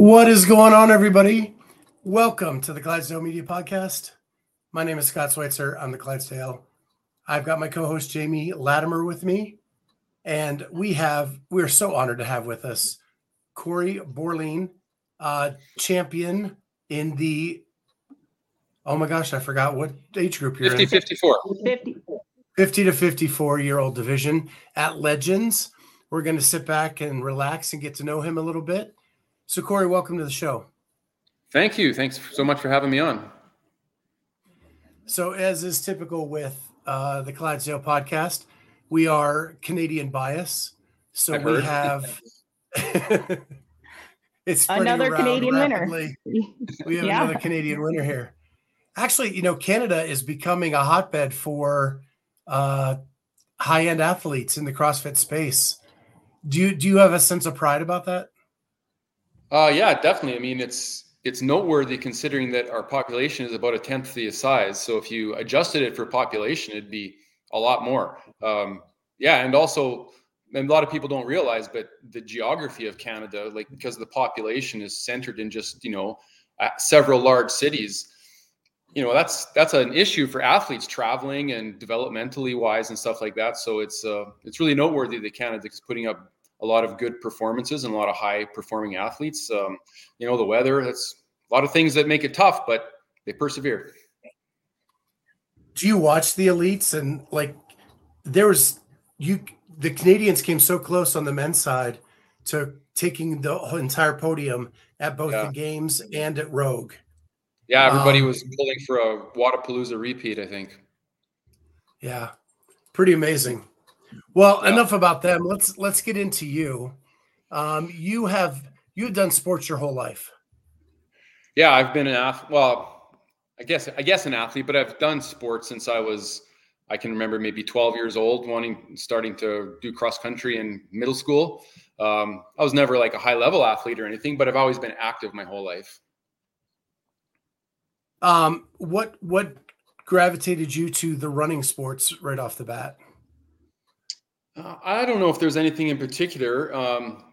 What is going on, everybody? Welcome to the Clydesdale Media Podcast. My name is Scott Schweitzer. I'm the Clydesdale. I've got my co-host Jamie Latimer with me, and we have we're so honored to have with us Corey Borolien, uh, champion in the oh my gosh, I forgot what age group you're 50, in. 54. 50. 50 to 54 year old division at Legends. We're going to sit back and relax and get to know him a little bit. So, Corey, welcome to the show. Thank you. Thanks so much for having me on. So, as is typical with uh, the Clydesdale podcast, we are Canadian bias. So I we heard. have it's Another around Canadian winner. We have Yeah. another Canadian winner here. Actually, you know, Canada is becoming a hotbed for uh, high-end athletes in the CrossFit space. Do you do you have a sense of pride about that? Uh, yeah, definitely. I mean, it's it's noteworthy considering that our population is about a tenth the size. So if you adjusted it for population, it'd be a lot more. Um, yeah, and also, and a lot of people don't realize, but the geography of Canada, like because the population is centered in just you know several large cities, you know that's that's an issue for athletes traveling and developmentally wise and stuff like that. So it's uh, it's really noteworthy that Canada is putting up a lot of good performances and a lot of high performing athletes. Um, you know, the weather, that's a lot of things that make it tough, but they persevere. Do you watch the elites and like there was you the Canadians came so close on the men's side to taking the entire podium at both Yeah. the games and at Rogue. Yeah, everybody Um, was pulling for a Wodapalooza repeat, I think. Yeah. Pretty amazing. Well, Yeah. enough about them. Let's let's get into you. Um, you have you've done sports your whole life. Yeah, I've been an athlete. Well, I guess I guess an athlete, but I've done sports since I was I can remember maybe 12 years old, wanting starting to do cross country in middle school. Um, I was never like a high level athlete or anything, but I've always been active my whole life. Um, what what gravitated you to the running sports right off the bat? Uh, I don't know if there's anything in particular. Um,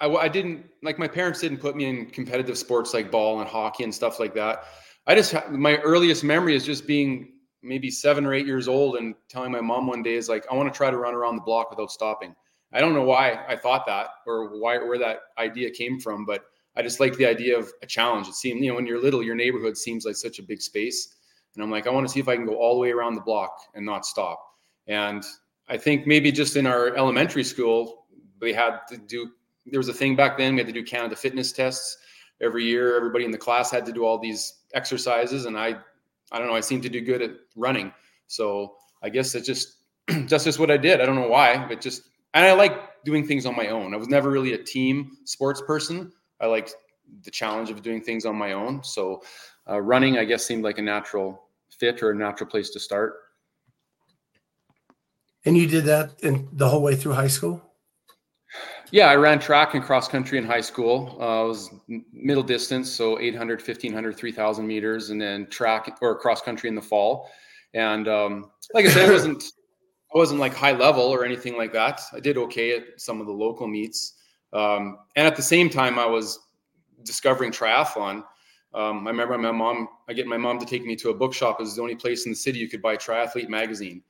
I, I didn't like my parents didn't put me in competitive sports like ball and hockey and stuff like that. I just my earliest memory is just being maybe seven or eight years old and telling my mom one day is like I want to try to run around the block without stopping. I don't know why I thought that or why where that idea came from, but I just like the idea of a challenge. It seemed you know when you're little, your neighborhood seems like such a big space, and I'm like I want to see if I can go all the way around the block and not stop. And I think maybe just in our elementary school, we had to do, there was a thing back then, we had to do Canada fitness tests every year. Everybody in the class had to do all these exercises. And I, I don't know, I seemed to do good at running. So I guess it's just, that's just what I did. I don't know why, but just, and I like doing things on my own. I was never really a team sports person. I liked the challenge of doing things on my own. So uh, running, I guess, seemed like a natural fit or a natural place to start. And you did that in the whole way through high school? Yeah, I ran track and cross country in high school. Uh, I was middle distance, so 800, 1500, 3000 meters, and then track or cross country in the fall. And um, like I said, I wasn't, I wasn't like high level or anything like that. I did okay at some of the local meets. Um, and at the same time, I was discovering triathlon. Um, I remember my mom, I get my mom to take me to a bookshop. It was the only place in the city you could buy triathlete magazine.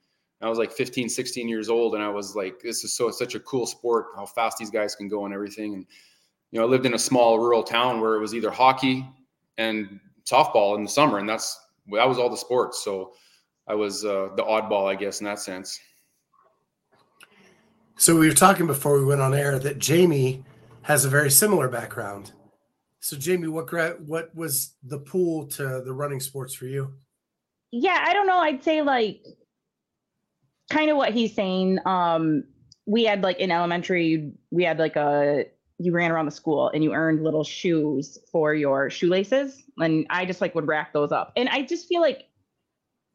I was like 15, 16 years old, and I was like, this is so such a cool sport, how fast these guys can go and everything. And you know, I lived in a small rural town where it was either hockey and softball in the summer, and that's that was all the sports. So I was uh, the oddball, I guess, in that sense. So we were talking before we went on air that Jamie has a very similar background. So Jamie, what gra- what was the pool to the running sports for you? Yeah, I don't know. I'd say like kind of what he's saying. Um, we had like in elementary, we had like a you ran around the school and you earned little shoes for your shoelaces. And I just like would rack those up. And I just feel like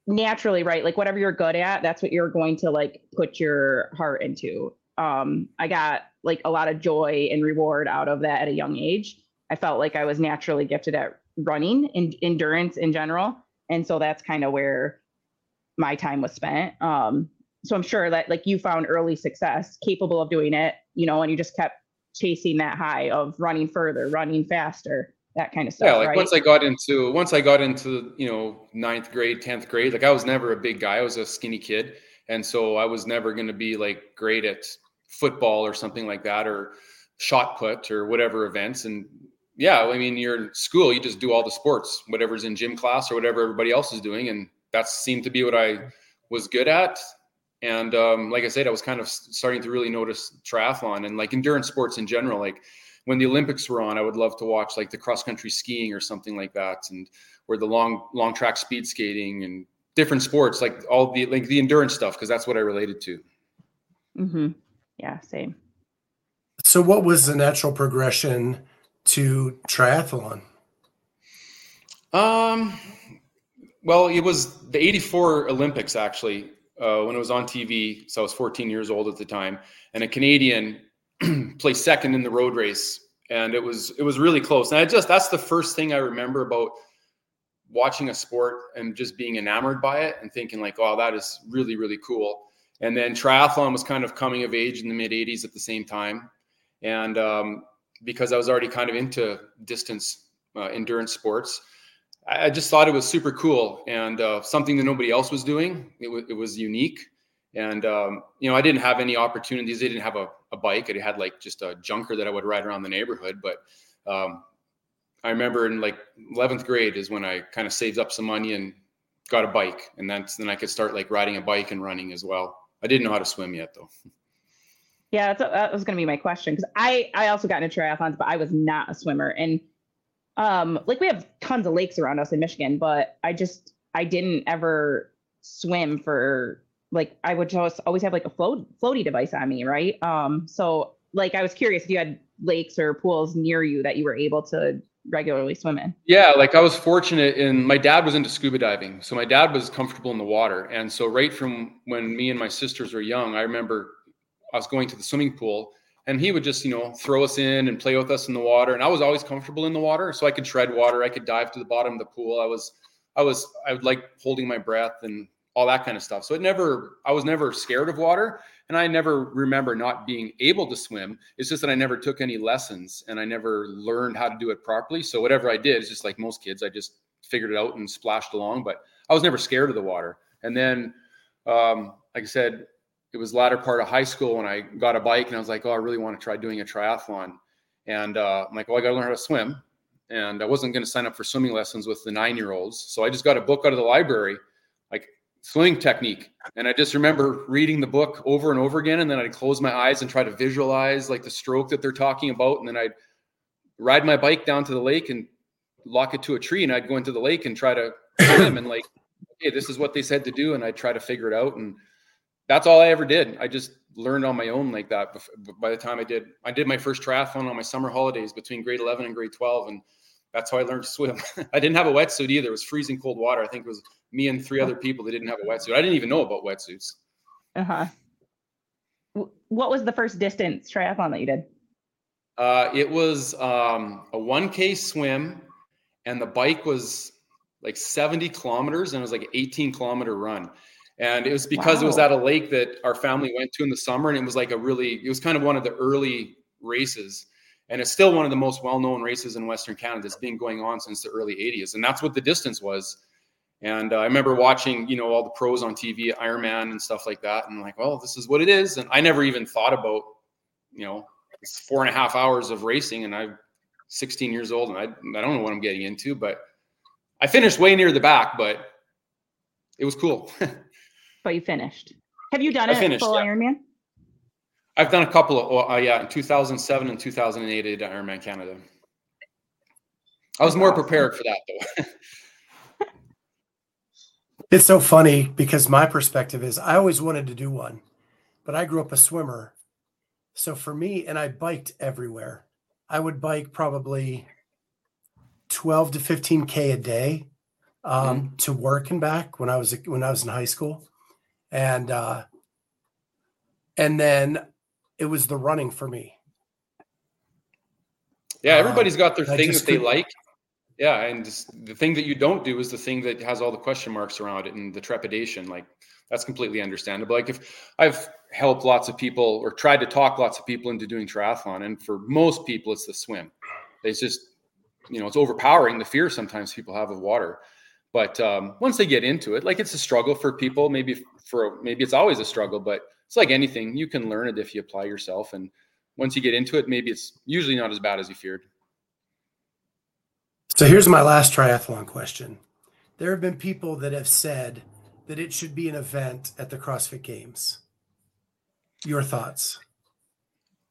naturally, right? Like whatever you're good at, that's what you're going to like put your heart into. Um, I got like a lot of joy and reward out of that at a young age. I felt like I was naturally gifted at running and endurance in general. And so that's kind of where my time was spent. Um, so I'm sure that like you found early success, capable of doing it, you know, and you just kept chasing that high of running further, running faster, that kind of stuff. Yeah, like right? once I got into once I got into you know ninth grade, tenth grade, like I was never a big guy. I was a skinny kid, and so I was never going to be like great at football or something like that, or shot put or whatever events. And yeah, I mean, you're in school, you just do all the sports, whatever's in gym class or whatever everybody else is doing, and that seemed to be what I was good at. And um, like I said, I was kind of starting to really notice triathlon and like endurance sports in general. Like when the Olympics were on, I would love to watch like the cross country skiing or something like that, and or the long long track speed skating and different sports, like all the like the endurance stuff, because that's what I related to. Mm-hmm. Yeah, same. So, what was the natural progression to triathlon? Um, well, it was the '84 Olympics actually uh, when it was on TV. So I was 14 years old at the time, and a Canadian placed second in the road race, and it was it was really close. And I just that's the first thing I remember about watching a sport and just being enamored by it and thinking like, oh, that is really really cool. And then triathlon was kind of coming of age in the mid 80s at the same time, and um, because I was already kind of into distance uh, endurance sports. I just thought it was super cool and uh, something that nobody else was doing. It, w- it was unique. And, um, you know, I didn't have any opportunities. I didn't have a, a, bike. I had like just a junker that I would ride around the neighborhood. But um, I remember in like 11th grade is when I kind of saved up some money and got a bike. And that's then I could start like riding a bike and running as well. I didn't know how to swim yet though. Yeah, that was going to be my question because I I also got into triathlons, but I was not a swimmer. And um like we have tons of lakes around us in michigan but i just i didn't ever swim for like i would just always have like a float floaty device on me right? Um so like i was curious if you had lakes or pools near you that you were able to regularly swim in. Yeah like i was fortunate in my dad was into scuba diving so my dad was comfortable in the water and so right from when me and my sisters were young i remember i was going to the swimming pool and he would just you know throw us in and play with us in the water. And i was always comfortable in the water so i could tread water. I could dive to the bottom of the pool. I was i was i would like holding my breath and all that kind of stuff. So it never i was never scared of water and i never remember not being able to swim. It's just that i never took any lessons and i never learned how to do it properly. So whatever i did is just like most kids i just figured it out and splashed along but i was never scared of the water. And then um, like i said it was latter part of high school when I got a bike and I was like, oh, I really want to try doing a triathlon. And uh, I'm like, well, I got to learn how to swim. And I wasn't going to sign up for swimming lessons with the nine year olds. So I just got a book out of the library, like swimming technique. And I just remember reading the book over and over again. And then I'd close my eyes and try to visualize like the stroke that they're talking about. And then I'd ride my bike down to the lake and lock it to a tree. And I'd go into the lake and try to swim and like, okay, this is what they said to do. And I'd try to figure it out. And that's all I ever did. I just learned on my own like that. By the time I did, I did my first triathlon on my summer holidays between grade 11 and grade 12. And that's how I learned to swim. I didn't have a wetsuit either. It was freezing cold water. I think it was me and three other people that didn't have a wetsuit. I didn't even know about wetsuits. Uh huh. What was the first distance triathlon that you did? Uh, it was um, a 1K swim, and the bike was like 70 kilometers, and it was like an 18 kilometer run. And it was because wow. it was at a lake that our family went to in the summer. And it was like a really, it was kind of one of the early races. And it's still one of the most well known races in Western Canada. It's been going on since the early 80s. And that's what the distance was. And uh, I remember watching, you know, all the pros on TV, Ironman and stuff like that. And like, well, this is what it is. And I never even thought about, you know, it's four and a half hours of racing. And I'm 16 years old and I, I don't know what I'm getting into, but I finished way near the back, but it was cool. but you finished. Have you done I it finished, full yeah. Ironman? I've done a couple of, uh, yeah, in 2007 and 2008, I did Ironman Canada. I was more prepared for that though. it's so funny because my perspective is I always wanted to do one, but I grew up a swimmer. So for me, and I biked everywhere. I would bike probably 12 to 15k a day um, mm-hmm. to work and back when I was when I was in high school, and uh, and then it was the running for me. Yeah, everybody's got their thing that they like. Yeah, and the thing that you don't do is the thing that has all the question marks around it and the trepidation. Like that's completely understandable. Like if I've helped lots of people or tried to talk lots of people into doing triathlon, and for most people, it's the swim. It's just you know it's overpowering the fear sometimes people have of water. But um, once they get into it, like it's a struggle for people. Maybe for maybe it's always a struggle, but it's like anything. You can learn it if you apply yourself, and once you get into it, maybe it's usually not as bad as you feared. So here's my last triathlon question. There have been people that have said that it should be an event at the CrossFit Games. Your thoughts?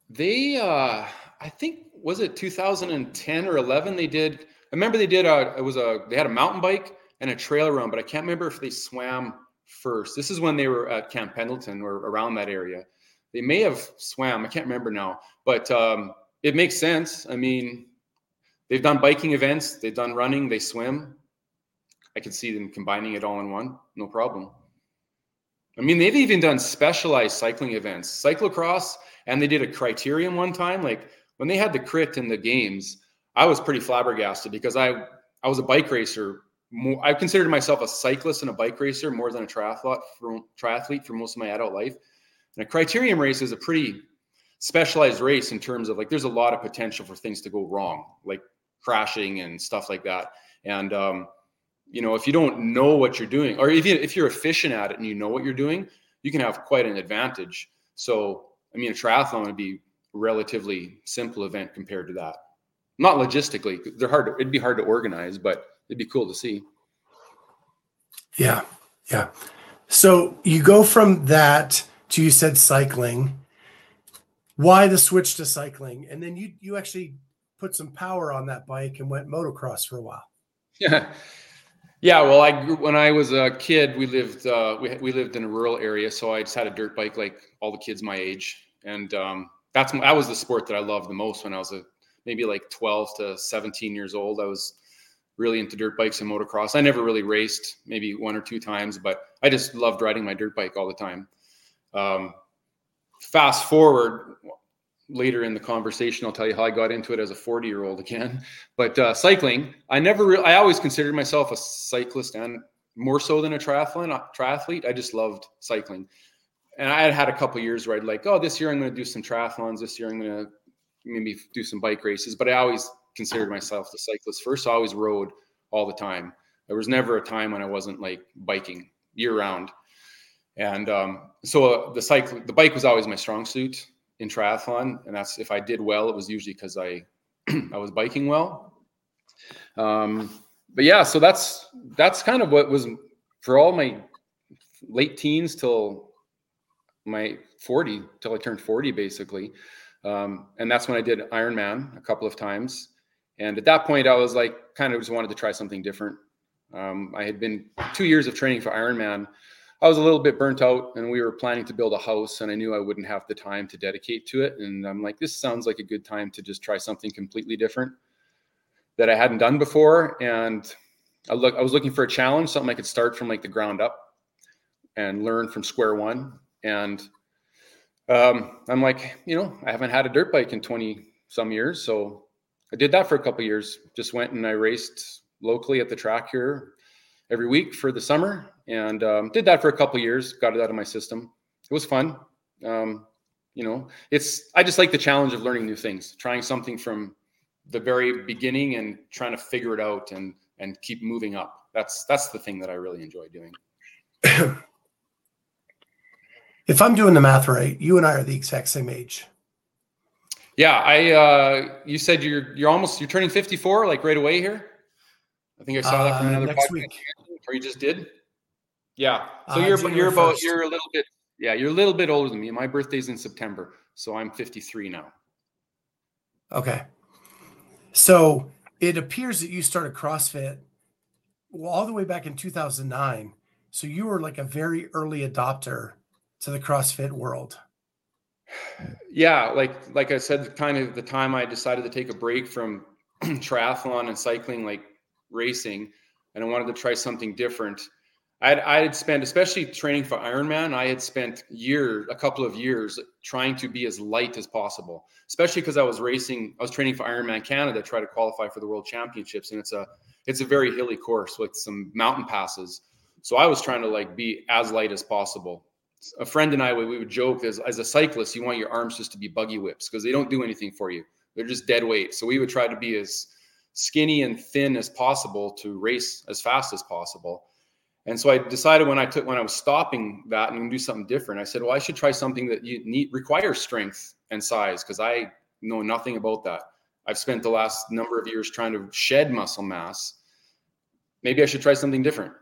They, uh, I think, was it 2010 or 11? They did. I remember they did a. It was a. They had a mountain bike and a trail run, but I can't remember if they swam first. This is when they were at Camp Pendleton or around that area. They may have swam. I can't remember now, but um, it makes sense. I mean, they've done biking events, they've done running, they swim. I can see them combining it all in one, no problem. I mean, they've even done specialized cycling events, cyclocross, and they did a criterium one time. Like when they had the crit in the games, I was pretty flabbergasted because I I was a bike racer. More, I considered myself a cyclist and a bike racer more than a triathlete for triathlete for most of my adult life. And a criterium race is a pretty specialized race in terms of like there's a lot of potential for things to go wrong, like crashing and stuff like that. And um, you know, if you don't know what you're doing, or if you if you're efficient at it and you know what you're doing, you can have quite an advantage. So, I mean, a triathlon would be relatively simple event compared to that. Not logistically, they're hard. To, it'd be hard to organize, but it'd be cool to see. Yeah, yeah. So you go from that to you said cycling. Why the switch to cycling? And then you you actually put some power on that bike and went motocross for a while. Yeah. Yeah, well, I grew when I was a kid. We lived uh, we we lived in a rural area, so I just had a dirt bike like all the kids my age, and um, that's that was the sport that I loved the most when I was a maybe like 12 to 17 years old. I was really into dirt bikes and motocross. I never really raced, maybe one or two times, but I just loved riding my dirt bike all the time. Um, fast forward, later in the conversation, I'll tell you how I got into it as a 40 year old again. But uh, cycling, I never, re- I always considered myself a cyclist and more so than a triathlon, uh, triathlete. I just loved cycling. And I had had a couple years where I'd like, oh, this year I'm going to do some triathlons. This year I'm going to maybe do some bike races. But I always considered myself the cyclist first. I always rode all the time. There was never a time when I wasn't like biking year round. And um, so uh, the cycle, the bike was always my strong suit in triathlon, and that's if I did well, it was usually because I I was biking well. Um, but yeah, so that's that's kind of what was for all my late teens till my 40 till I turned 40 basically. Um, and that's when I did Ironman a couple of times. And at that point, I was like, kind of just wanted to try something different. Um, I had been two years of training for Ironman I was a little bit burnt out and we were planning to build a house and I knew I wouldn't have the time to dedicate to it. And I'm like, this sounds like a good time to just try something completely different that I hadn't done before. And I look, I was looking for a challenge, something I could start from like the ground up and learn from square one. And um, I'm like, you know, I haven't had a dirt bike in 20 some years. So I did that for a couple years, just went and I raced locally at the track here every week for the summer and um, did that for a couple years. Got it out of my system. It was fun. Um, you know, it's I just like the challenge of learning new things, trying something from the very beginning and trying to figure it out and and keep moving up. That's that's the thing that I really enjoy doing. if I'm doing the math right, you and I are the exact same age. Yeah, I. Uh, you said you're you're almost you're turning 54 like right away here. I think I saw that from uh, another uh, podcast, week. or you just did. Yeah. So uh, you're January you're about 1st. you're a little bit yeah you're a little bit older than me. My birthday's in September, so I'm 53 now. Okay. So it appears that you started CrossFit well, all the way back in 2009. So you were like a very early adopter to the CrossFit world. Yeah, like like I said, kind of the time I decided to take a break from triathlon and cycling, like racing, and I wanted to try something different. I had, spent, especially training for Ironman, I had spent year, a couple of years trying to be as light as possible, especially because I was racing, I was training for Ironman Canada, to try to qualify for the World Championships, and it's a it's a very hilly course with some mountain passes. So I was trying to like be as light as possible. A friend and I, we, we would joke as, as a cyclist, you want your arms just to be buggy whips because they don't do anything for you. They're just dead weight. So we would try to be as skinny and thin as possible to race as fast as possible. And so I decided when I took when I was stopping that and do something different, I said, well, I should try something that you need requires strength and size because I know nothing about that. I've spent the last number of years trying to shed muscle mass. Maybe I should try something different.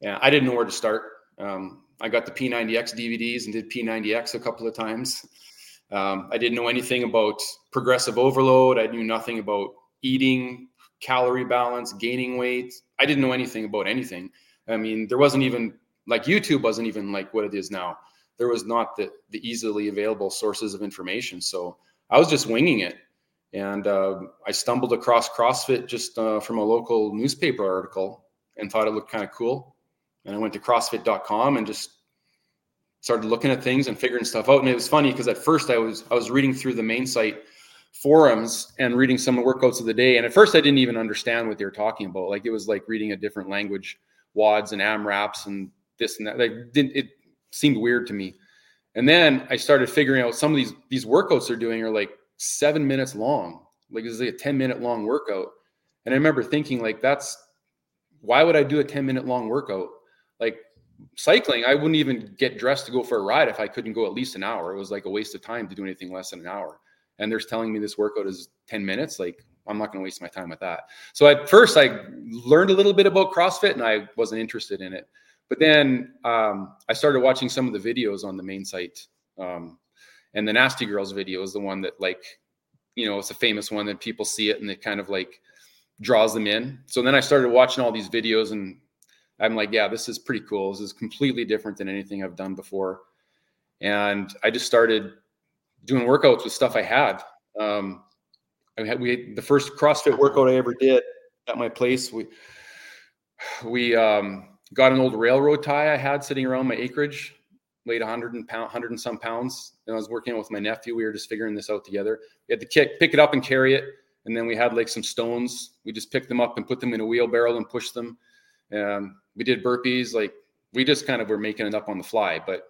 Yeah, I didn't know where to start. Um, I got the P90X DVDs and did P90X a couple of times. Um, I didn't know anything about progressive overload. I knew nothing about eating, calorie balance, gaining weight. I didn't know anything about anything. I mean, there wasn't even like YouTube wasn't even like what it is now. There was not the the easily available sources of information. So I was just winging it, and uh, I stumbled across CrossFit just uh, from a local newspaper article and thought it looked kind of cool. And I went to CrossFit.com and just started looking at things and figuring stuff out. And it was funny because at first I was I was reading through the main site forums and reading some of the workouts of the day. And at first I didn't even understand what they were talking about. Like it was like reading a different language, WODs and AMRAPs and this and that. Like didn't it seemed weird to me. And then I started figuring out some of these these workouts they're doing are like seven minutes long. Like it's like a 10 minute long workout. And I remember thinking like that's why would I do a 10 minute long workout? Like cycling, I wouldn't even get dressed to go for a ride if I couldn't go at least an hour. It was like a waste of time to do anything less than an hour. And they're telling me this workout is 10 minutes. Like, I'm not going to waste my time with that. So at first, I learned a little bit about CrossFit and I wasn't interested in it. But then um, I started watching some of the videos on the main site. Um, and the Nasty Girls video is the one that, like, you know, it's a famous one that people see it and it kind of like draws them in. So then I started watching all these videos and I'm like, yeah, this is pretty cool. This is completely different than anything I've done before. And I just started doing workouts with stuff I had. Um, I had we the first CrossFit workout I ever did at my place. We we um, got an old railroad tie I had sitting around my acreage, weighed 100 and pound, 100 and some pounds. And I was working with my nephew. We were just figuring this out together. We had to kick, pick it up and carry it. And then we had like some stones. We just picked them up and put them in a wheelbarrow and pushed them. We did burpees. Like we just kind of were making it up on the fly. But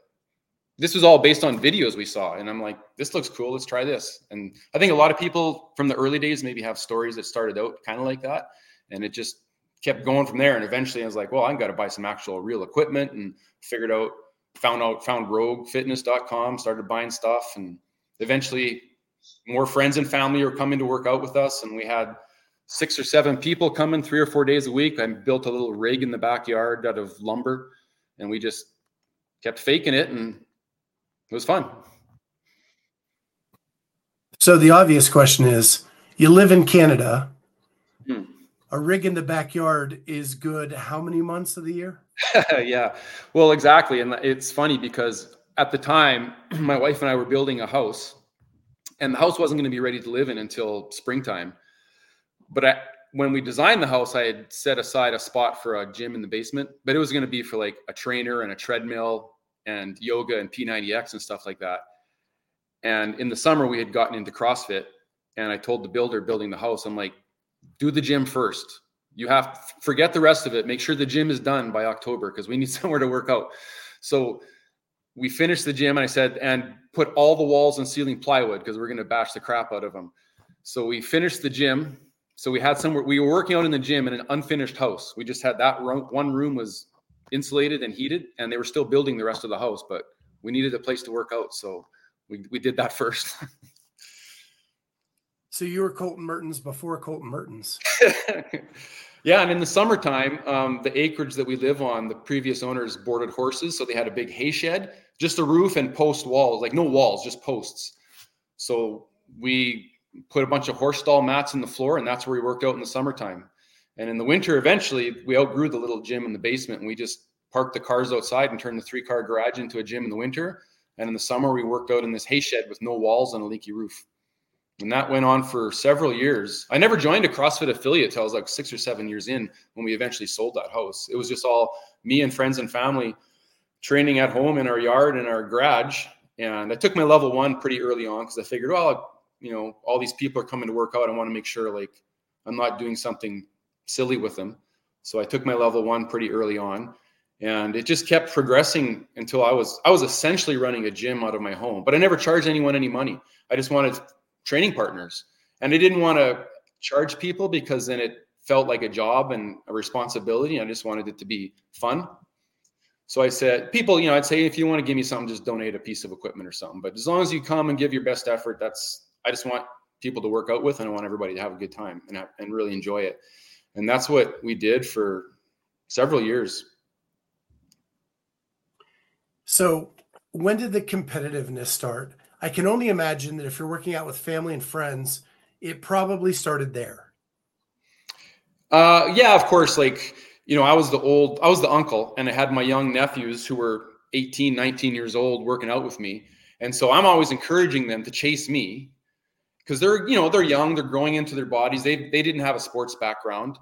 this was all based on videos we saw. And I'm like, this looks cool. Let's try this. And I think a lot of people from the early days maybe have stories that started out kind of like that. And it just kept going from there. And eventually I was like, well, I've got to buy some actual real equipment and figured out, found out, found roguefitness.com, started buying stuff. And eventually more friends and family were coming to work out with us. And we had six or seven people coming three or four days a week. I built a little rig in the backyard out of lumber and we just kept faking it and it was fun. So the obvious question is you live in Canada. Hmm. A rig in the backyard is good how many months of the year? yeah. Well, exactly. And it's funny because at the time, my wife and I were building a house, and the house wasn't going to be ready to live in until springtime. But I, when we designed the house, I had set aside a spot for a gym in the basement, but it was going to be for like a trainer and a treadmill and yoga and P90X and stuff like that. And in the summer, we had gotten into CrossFit, and I told the builder building the house, I'm like, do the gym first. You have forget the rest of it. Make sure the gym is done by October because we need somewhere to work out. So we finished the gym, and I said, and put all the walls and ceiling plywood because we're going to bash the crap out of them. So we finished the gym. So we had somewhere we were working out in the gym in an unfinished house. We just had that room, one room was insulated and heated, and they were still building the rest of the house, but we needed a place to work out, so we we did that first. so you were Colten Mertens before Colten Mertens. yeah, and in the summertime, um, the acreage that we live on, the previous owners boarded horses, so they had a big hay shed, just a roof and post walls, like no walls, just posts. So we put a bunch of horse stall mats in the floor, and that's where we worked out in the summertime. And in the winter, eventually, we outgrew the little gym in the basement, and we just parked the cars outside and turned the three car garage into a gym in the winter. And in the summer, we worked out in this hay shed with no walls and a leaky roof. And that went on for several years. I never joined a CrossFit affiliate till I was like six or seven years in when we eventually sold that house. It was just all me and friends and family training at home in our yard in our garage. And I took my level one pretty early on because I figured, well, you know, all these people are coming to work out. I want to make sure like I'm not doing something silly with them. So I took my level one pretty early on and it just kept progressing until I was I was essentially running a gym out of my home, but I never charged anyone any money. I just wanted training partners. And I didn't want to charge people because then it felt like a job and a responsibility. I just wanted it to be fun. So I said, people, you know, I'd say if you want to give me something, just donate a piece of equipment or something. But as long as you come and give your best effort, that's I just want people to work out with and I want everybody to have a good time and, have, and really enjoy it. And that's what we did for several years. So when did the competitiveness start? I can only imagine that if you're working out with family and friends, it probably started there. Uh, yeah, of course. Like, you know, I was the old, I was the uncle, and I had my young nephews who were 18, 19 years old working out with me. And so I'm always encouraging them to chase me because they're, you know, they're young, they're growing into their bodies. They, they didn't have a sports background.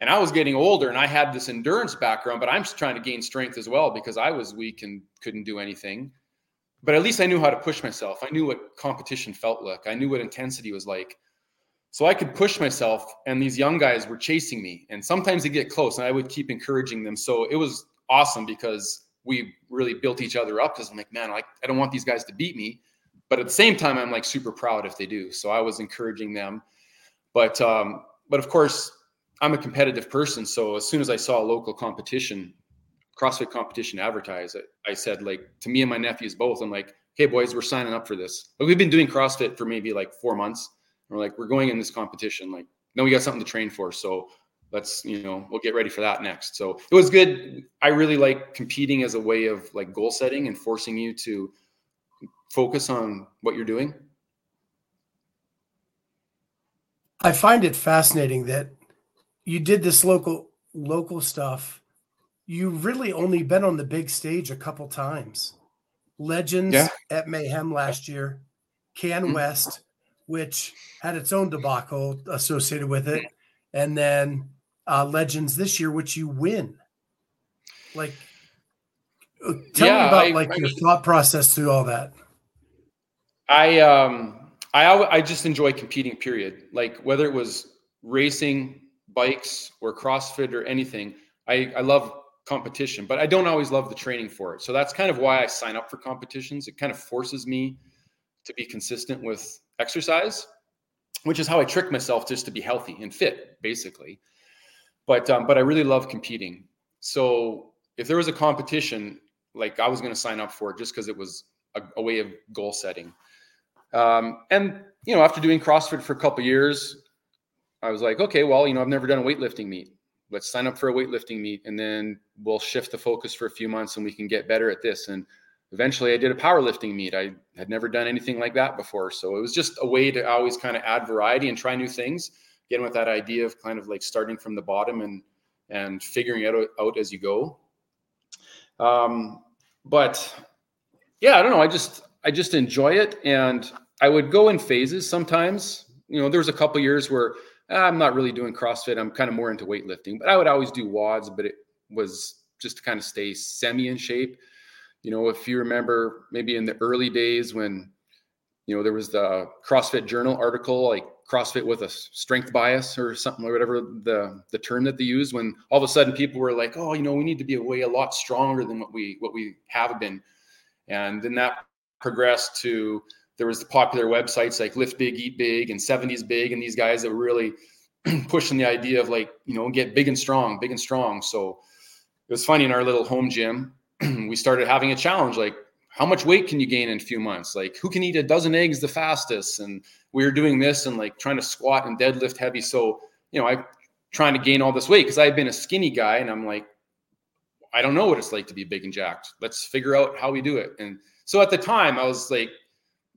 And I was getting older and I had this endurance background, but I'm trying to gain strength as well because I was weak and couldn't do anything but at least I knew how to push myself. I knew what competition felt like. I knew what intensity was like. So I could push myself, and these young guys were chasing me. And sometimes they get close, and I would keep encouraging them. So it was awesome because we really built each other up. Because I'm like, man, like I don't want these guys to beat me, but at the same time, I'm like super proud if they do. So I was encouraging them. But um, but of course, I'm a competitive person. So as soon as I saw a local competition, CrossFit competition advertised, I, I said like to me and my nephews both, I'm like, hey boys, we're signing up for this. Like, we've been doing CrossFit for maybe like four months. We're like, we're going in this competition. Like, no, we got something to train for. So let's, you know, we'll get ready for that next. So it was good. I really like competing as a way of like goal setting and forcing you to focus on what you're doing. I find it fascinating that you did this local local stuff you've really only been on the big stage a couple times. Legends yeah. at Mayhem last year, Can mm-hmm. West, which had its own debacle associated with it, and then uh, Legends this year, which you win. Like, uh, tell yeah, me about I, like I, your thought process through all that. I um I I just enjoy competing. Period. Like whether it was racing, bikes, or CrossFit or anything, I I love competition, but I don't always love the training for it. So that's kind of why I sign up for competitions. It kind of forces me to be consistent with exercise, which is how I trick myself just to be healthy and fit, basically. But um, but I really love competing. So if there was a competition, like I was going to sign up for it just because it was a, a, way of goal setting. Um, and you know, after doing CrossFit for a couple years, I was like, okay, well, you know, I've never done a weightlifting meet. Let's sign up for a weightlifting meet and then we'll shift the focus for a few months and we can get better at this. And eventually i did a powerlifting meet. I had never done anything like that before. So it was just a way to always kind of add variety and try new things again with that idea of kind of like starting from the bottom and and figuring it out as you go. Um, but yeah i don't know. I just i just enjoy it and i would go in phases sometimes you know there was a couple years where ah, I'm not really doing CrossFit. I'm kind of more into weightlifting, but I would always do WODs, but it was just to kind of stay semi in shape. You know, if you remember maybe in the early days when, you know, there was the CrossFit Journal article, like CrossFit with a strength bias or something or whatever the the term that they used, when all of a sudden people were like, oh, you know, we need to be a way a lot stronger than what we what we have been, and then that progressed to there was the popular websites like Lift Big, Eat Big, and 70s Big, and these guys that were really pushing the idea of like you know get big and strong, big and strong. So it was funny in our little home gym, we started having a challenge like how much weight can you gain in a few months? Like who can eat a dozen eggs the fastest? And we were doing this and like trying to squat and deadlift heavy. So you know I trying to gain all this weight because I've been a skinny guy and I'm like I don't know what it's like to be big and jacked. Let's figure out how we do it. And so at the time I was like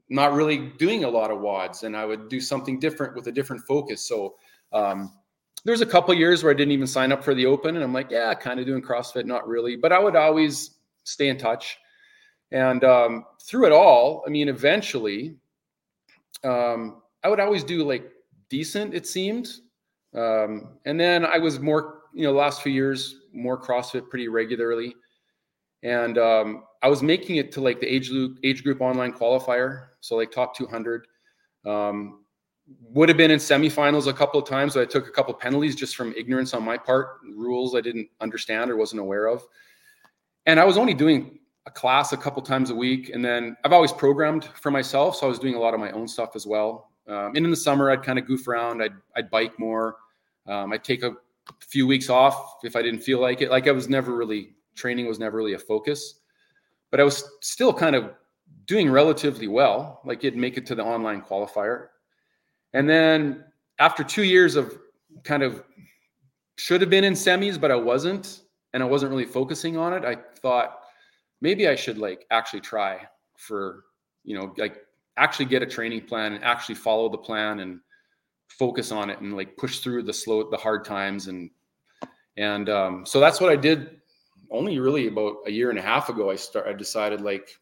not really doing a lot of WODs, and I would do something different with a different focus. So um, there's a couple years where I didn't even sign up for the open and I'm like, yeah, kind of doing CrossFit, not really, but I would always stay in touch. And um, through it all, I mean, eventually, um, I would always do like decent, it seemed. Um, and then I was more, you know, last few years, more CrossFit pretty regularly. And um, I was making it to like the age, age group online qualifier. So like top 200. Um, would have been in semifinals a couple of times. I took a couple penalties just from ignorance on my part, rules I didn't understand or wasn't aware of. And I was only doing a class a couple times a week. And then I've always programmed for myself. So I was doing a lot of my own stuff as well. Um, and in the summer, I'd kind of goof around. I'd, I'd bike more. Um, I'd take a few weeks off if I didn't feel like it. Like I was never really, training was never really a focus. But I was still kind of doing relatively well. Like it'd make it to the online qualifier. And then after two years of kind of should have been in semis, but I wasn't, and I wasn't really focusing on it, I thought maybe I should like actually try for, you know, like actually get a training plan and actually follow the plan and focus on it and like push through the slow, the hard times. And, and um, so that's what I did only really about a year and a half ago. I start, I decided like,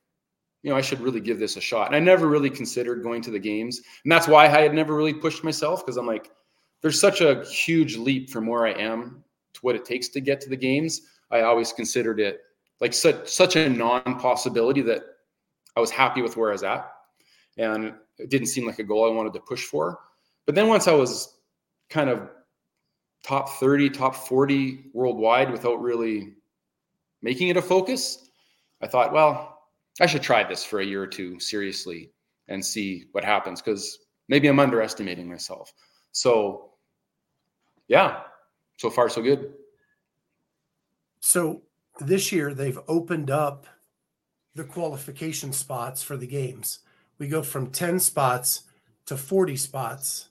you know, I should really give this a shot. And I never really considered going to the games. And that's why I had never really pushed myself because I'm like, there's such a huge leap from where I am to what it takes to get to the games. I always considered it like such such a non-possibility that I was happy with where I was at. And it didn't seem like a goal I wanted to push for. But then once I was kind of top 30, top 40 worldwide without really making it a focus, I thought, well, I should try this for a year or two seriously and see what happens because maybe I'm underestimating myself. So, yeah, so far so good. So this year they've opened up the qualification spots for the games. We go from 10 spots to 40 spots.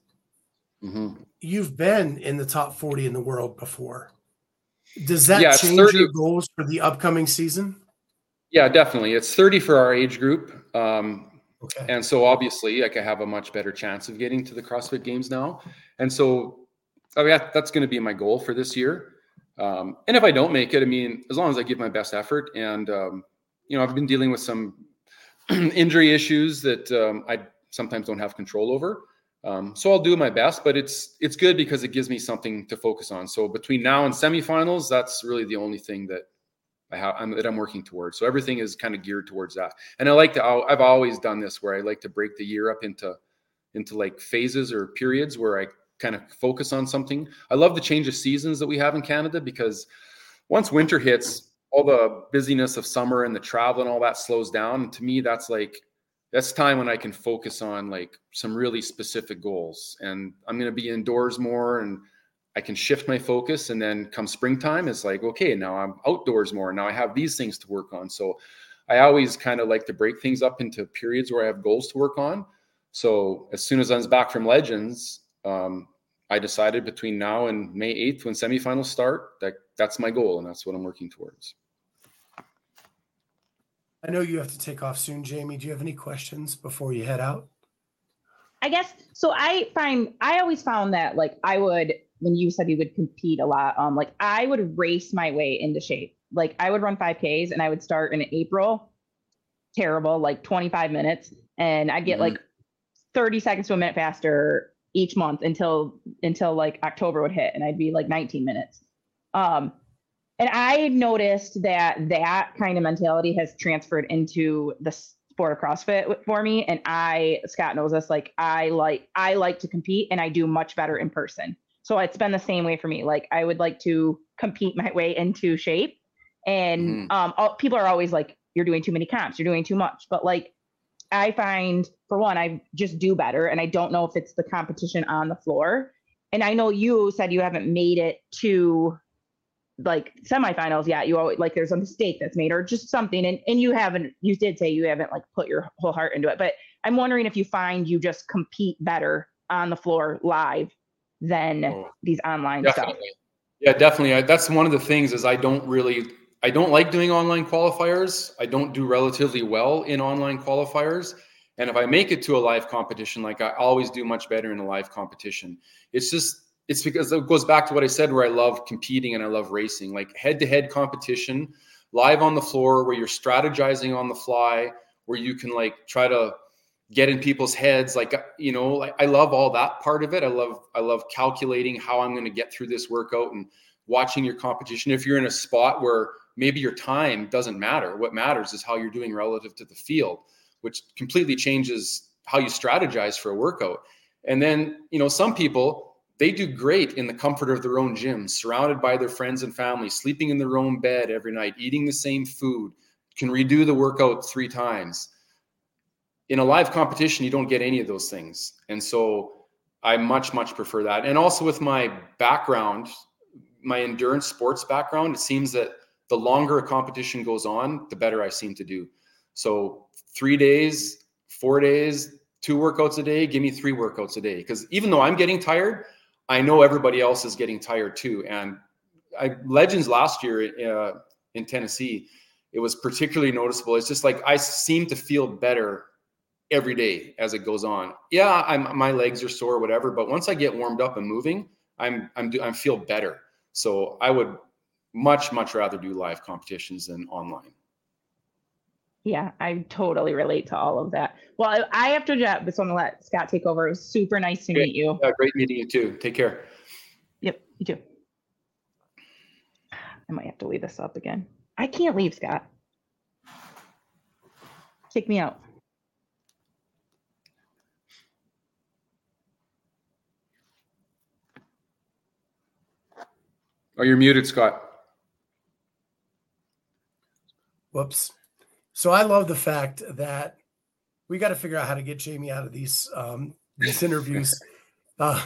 Mm-hmm. You've been in the top 40 in the world before. Does that yeah, change 30, your goals for the upcoming season? Yeah, definitely. It's 30 for our age group. Um, okay. And so obviously, I I have a much better chance of getting to the CrossFit Games now. And so I mean, that's going to be my goal for this year. Um, and if I don't make it, I mean, as long as I give my best effort, and um, you know, I've been dealing with some injury issues that um, I sometimes don't have control over. Um, so I'll do my best, but it's it's good because it gives me something to focus on. So between now and semifinals, that's really the only thing that I have I'm, that I'm working towards. So everything is kind of geared towards that. And I like to I've always done this where I like to break the year up into into like phases or periods where I kind of focus on something. I love the change of seasons that we have in Canada because once winter hits, all the busyness of summer and the travel and all that slows down. And to me, that's like that's time when I can focus on like some really specific goals. And I'm going to be indoors more and I can shift my focus and then come springtime, it's like, okay, now I'm outdoors more. Now I have these things to work on. So I always kind of like to break things up into periods where I have goals to work on. So as soon as I was back from Legends, um, I decided between now and May 8th, when semifinals start, that that's my goal and that's what I'm working towards. I know you have to take off soon, Jamie. Do you have any questions before you head out? I guess so. I find I always found that like I would when you said you would compete a lot, um, like I would race my way into shape. Like I would run 5Ks and I would start in April, terrible, like 25 minutes, and I'd get mm-hmm. like 30 seconds to a minute faster each month until until like October would hit, and I'd be like 19 minutes. Um, and I noticed that that kind of mentality has transferred into the sport of CrossFit for me. And I, Scott knows this, like I like I like to compete, and I do much better in person. So it's been the same way for me. Like I would like to compete my way into shape. And mm-hmm. um, all, people are always like, you're doing too many comps, you're doing too much. But like, I find for one, I just do better. And I don't know if it's the competition on the floor. And I know you said you haven't made it to like semifinals yet. You always like there's a mistake that's made or just something. And and you haven't you did say you haven't like put your whole heart into it. But I'm wondering if you find you just compete better on the floor live than oh, these online definitely. stuff. Yeah, definitely. I, that's one of the things is I don't really I don't like doing online qualifiers. I don't do relatively well in online qualifiers. And if I make it to a live competition, like I always do much better in a live competition. It's just it's because it goes back to what I said where I love competing and I love racing. Like head to head competition, live on the floor where you're strategizing on the fly, where you can like try to get in people's heads. Like you know like i love all that part of it. I love i love calculating how i'm going to get through this workout and watching your competition. If you're in a spot where maybe your time doesn't matter what matters is how you're doing relative to the field which completely changes how you strategize for a workout. And then you know some people they do great in the comfort of their own gym surrounded by their friends and family sleeping in their own bed every night eating the same food can redo the workout three times in a live competition, you don't get any of those things. And so I much, much prefer that. And also with my background, my endurance sports background, it seems that the longer a competition goes on, the better I seem to do. So three days, four days, two workouts a day, give me three workouts a day. Because even though I'm getting tired, I know everybody else is getting tired too. And I legends last year uh, in Tennessee, it was particularly noticeable. It's just like I seem to feel better every day as it goes on. Yeah, I'm my legs are sore, whatever. But once I get warmed up and moving, I'm I'm I feel better. So I would much much rather do live competitions than online. Yeah, I totally relate to all of that. Well, I have to just want to let Scott take over. It was super nice to great. meet you. Yeah, great meeting you too. Take care. Yep, you too. I might have to leave this up again. I can't leave, Scott. Take me out. Oh, you're muted, Scott. Whoops. So I love the fact that we got to figure out how to get Jamie out of these um, these interviews. Uh,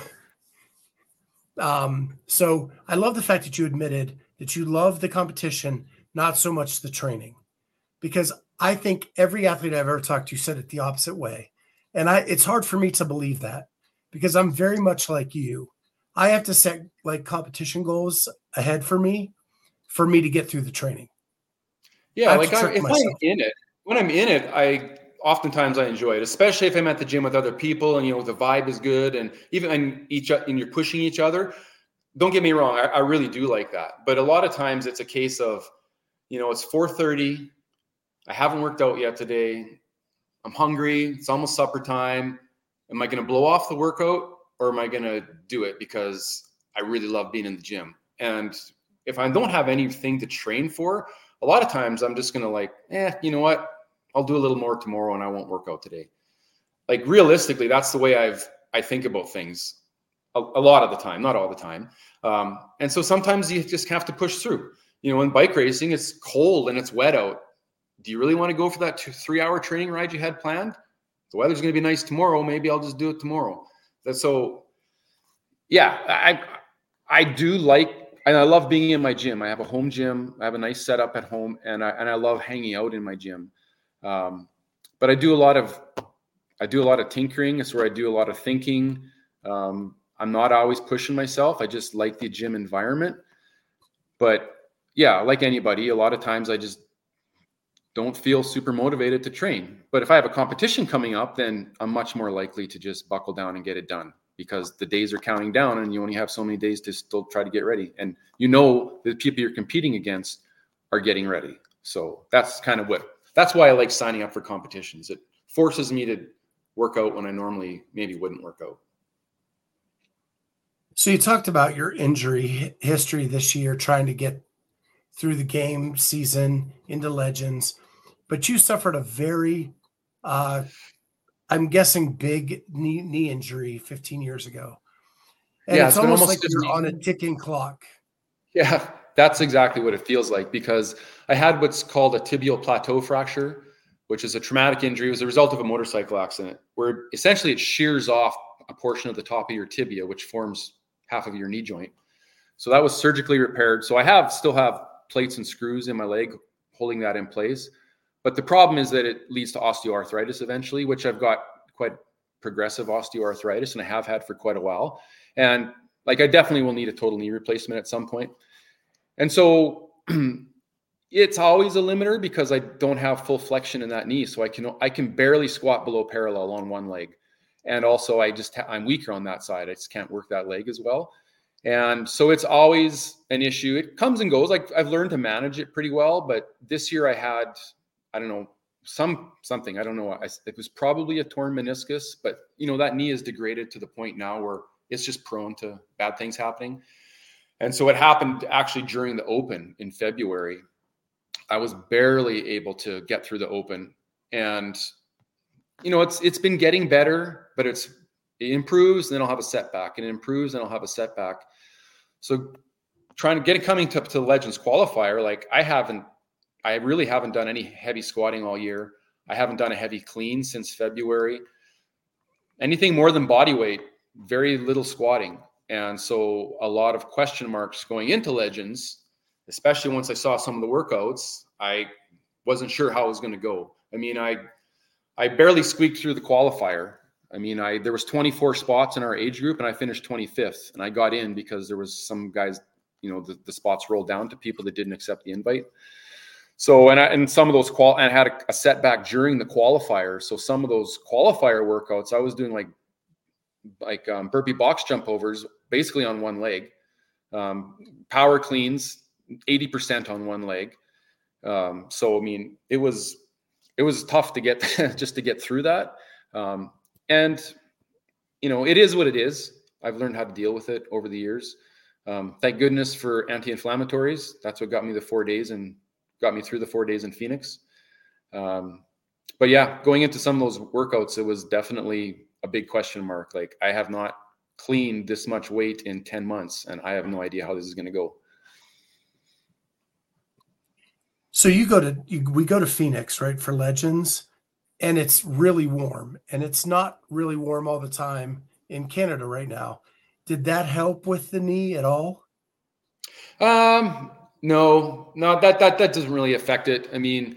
um, so I love the fact that you admitted that you love the competition, not so much the training, because I think every athlete I've ever talked to said it the opposite way, and I it's hard for me to believe that because I'm very much like you. I have to set like competition goals ahead for me for me to get through the training. Yeah, like I, if myself. I'm in it, when I'm in it, I oftentimes I enjoy it, especially if I'm at the gym with other people and you know the vibe is good and even and each and you're pushing each other. Don't get me wrong, I, I really do like that. But a lot of times it's a case of, you know, it's 4:30. I haven't worked out yet today. I'm hungry. It's almost supper time. Am I going to blow off the workout or am I going to do it because I really love being in the gym? And if I don't have anything to train for, a lot of times I'm just to like, eh, you know what? I'll do a little more tomorrow and I won't work out today. Like realistically, that's the way I've I think about things a, a lot of the time, not all the time. Um, and so sometimes you just have to push through. You know, in bike racing, it's cold and it's wet out. Do you really want to go for that two, three hour training ride you had planned? The weather's going to be nice tomorrow. Maybe I'll just do it tomorrow so yeah, I I do like and I love being in my gym. I have a home gym. I have a nice setup at home, and I and I love hanging out in my gym. Um, but I do a lot of I do a lot of tinkering. It's where I do a lot of thinking. Um, I'm not always pushing myself. I just like the gym environment. But yeah, like anybody, a lot of times I just don't feel super motivated to train. But if I have a competition coming up, then I'm much more likely to just buckle down and get it done because the days are counting down and you only have so many days to still try to get ready. And you know the people you're competing against are getting ready. So that's kind of what that's why I like signing up for competitions. It forces me to work out when I normally maybe wouldn't work out. So you talked about your injury history this year, trying to get through the game season into legends but you suffered a very, uh, I'm guessing, big knee, knee injury 15 years ago. And yeah, it's, it's almost, almost like you're on a ticking clock. Yeah, that's exactly what it feels like because I had what's called a tibial plateau fracture, which is a traumatic injury. It was a result of a motorcycle accident where essentially it shears off a portion of the top of your tibia, which forms half of your knee joint. So that was surgically repaired. So I have still have plates and screws in my leg holding that in place. But the problem is that it leads to osteoarthritis eventually, which I've got quite progressive osteoarthritis and I have had for quite a while. And like I definitely will need a total knee replacement at some point. And so it's always a limiter because I don't have full flexion in that knee. So I can I can barely squat below parallel on one leg. And also I just I'm weaker on that side. I just can't work that leg as well. And so it's always an issue. It comes and goes. Like I've learned to manage it pretty well, but this year I had, I don't know, some something. I don't know. I, it was probably a torn meniscus, but you know that knee is degraded to the point now where it's just prone to bad things happening. And so it happened actually during the Open in February. I was barely able to get through the Open, and you know it's it's been getting better, but it's it improves, and then I'll have a setback, and it improves, and I'll have a setback. So trying to get it coming to, to the Legends qualifier, like I haven't, I really haven't done any heavy squatting all year. I haven't done a heavy clean since February. Anything more than body weight, very little squatting. And so a lot of question marks going into Legends, especially once I saw some of the workouts, I wasn't sure how it was going to go. I mean, I I barely squeaked through the qualifier I mean, I there was 24 spots in our age group, and I finished 25th, and I got in because there was some guys, you know, the, the spots rolled down to people that didn't accept the invite. So, and I, and some of those qual, and I had a, a setback during the qualifier. So some of those qualifier workouts, I was doing like like um, burpee box jump overs, basically on one leg, um, power cleans, 80% on one leg. Um, so I mean, it was it was tough to get just to get through that. Um, and you know it is what it is i've learned how to deal with it over the years um, thank goodness for anti-inflammatories that's what got me the four days and got me through the four days in phoenix um, but yeah going into some of those workouts it was definitely a big question mark like i have not cleaned this much weight in 10 months and i have no idea how this is going to go so you go to you, we go to phoenix right for legends and it's really warm and it's not really warm all the time in Canada right now. Did that help with the knee at all? Um, no, no, that that that doesn't really affect it. I mean,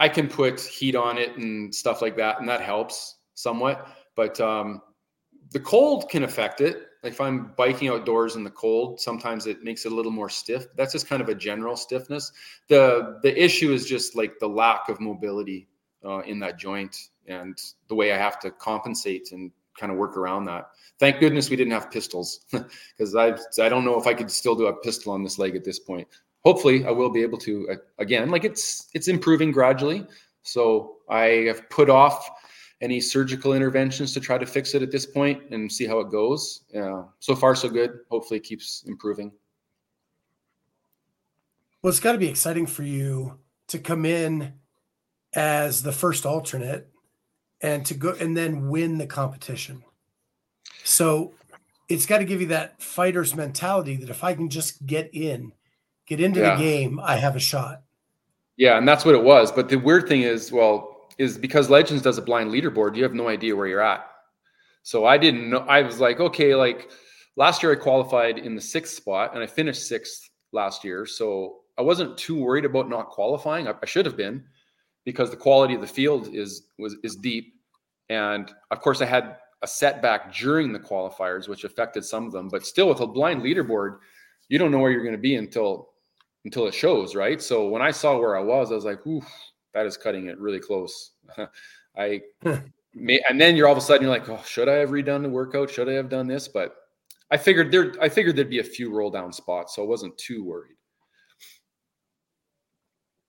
I can put heat on it and stuff like that, and that helps somewhat. But um, the cold can affect it. Like if I'm biking outdoors in the cold, sometimes it makes it a little more stiff. That's just kind of a general stiffness. the The issue is just like the lack of mobility uh, in that joint and the way I have to compensate and kind of work around that. Thank goodness we didn't have pistols because I I don't know if I could still do a pistol on this leg at this point. Hopefully, I will be able to uh, again. Like it's it's improving gradually. So I have put off any surgical interventions to try to fix it at this point and see how it goes. Uh, so far, so good. Hopefully, it keeps improving. Well, it's got to be exciting for you to come in as the first alternate and to go and then win the competition. So it's got to give you that fighter's mentality that if I can just get in, get into yeah. the game, I have a shot. Yeah, and that's what it was. But the weird thing is, well, is because Legends does a blind leaderboard, you have no idea where you're at. So I didn't know. I was like, okay, like last year I qualified in the sixth spot and I finished sixth last year. So I wasn't too worried about not qualifying. I, I should have been because the quality of the field is was is deep, and of course I had a setback during the qualifiers, which affected some of them. But still, with a blind leaderboard, you don't know where you're going to be until until it shows, right? So when I saw where I was, I was like, "Ooh, that is cutting it really close." I hmm. may, and then you're all of a sudden you're like, "Oh, should I have redone the workout? Should I have done this?" But I figured there, I figured there'd be a few roll down spots, so I wasn't too worried.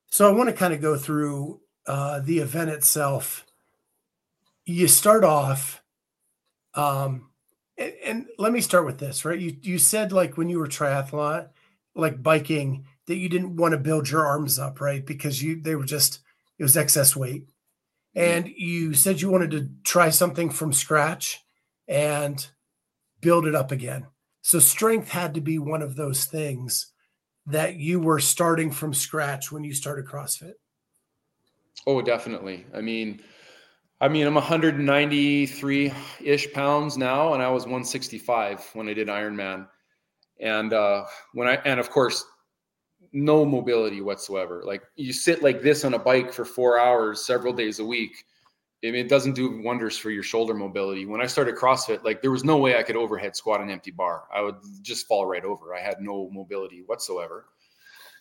So I want to kind of go through uh, the event itself, you start off, um, and, and, let me start with this, right? You you said like when you were triathlon, like biking, that you didn't want to build your arms up, right? Because you they were just it was excess weight, mm-hmm. and you said you wanted to try something from scratch and build it up again. So strength had to be one of those things that you were starting from scratch when you started CrossFit. Oh, definitely. I mean, I mean, I'm 193 ish pounds now, and I was 165 when I did Ironman. And uh, when I, and of course, no mobility whatsoever. Like you sit like this on a bike for four hours, several days a week. I mean, it doesn't do wonders for your shoulder mobility. When I started CrossFit, like there was no way I could overhead squat an empty bar. I would just fall right over. I had no mobility whatsoever.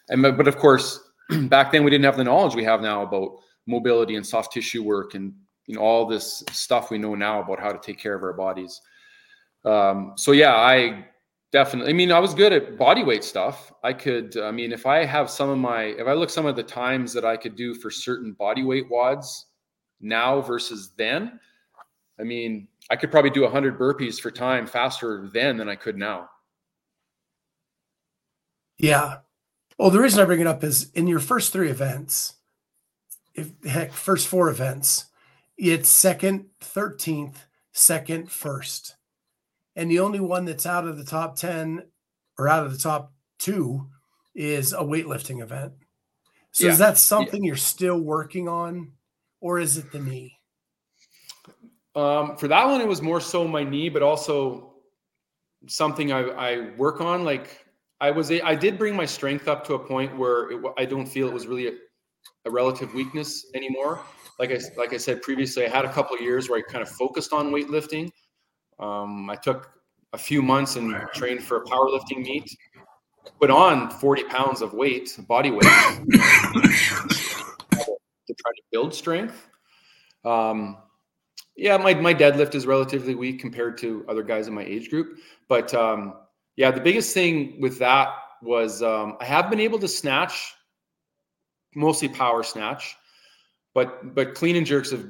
And but of course, back then we didn't have the knowledge we have now about mobility and soft tissue work and you know all this stuff we know now about how to take care of our bodies. Um, so yeah, I Definitely. I mean, I was good at body weight stuff. I could, I mean, if I have some of my, if I look some of the times that I could do for certain body weight WODs now versus then, I mean, I could probably do 100 burpees for time faster then than I could now. Yeah. Well, the reason I bring it up is in your first three events, if heck, first four events, it's second, 13th, second, first. And the only one that's out of the top 10 or out of the top two is a weightlifting event. So Yeah. is that something you're still working on or is it the knee? Um, for that one, it was more so my knee, but also something I, I work on. Like I was, a, I did bring my strength up to a point where it, I don't feel it was really a, a relative weakness anymore. Like I, like I said previously, I had a couple of years where I kind of focused on weightlifting. Um, I took a few months and trained for a powerlifting meet, put on 40 pounds of weight, body weight, to try to build strength. Um, yeah, my my deadlift is relatively weak compared to other guys in my age group. But um, yeah, the biggest thing with that was um, I have been able to snatch, mostly power snatch, but but clean and jerks have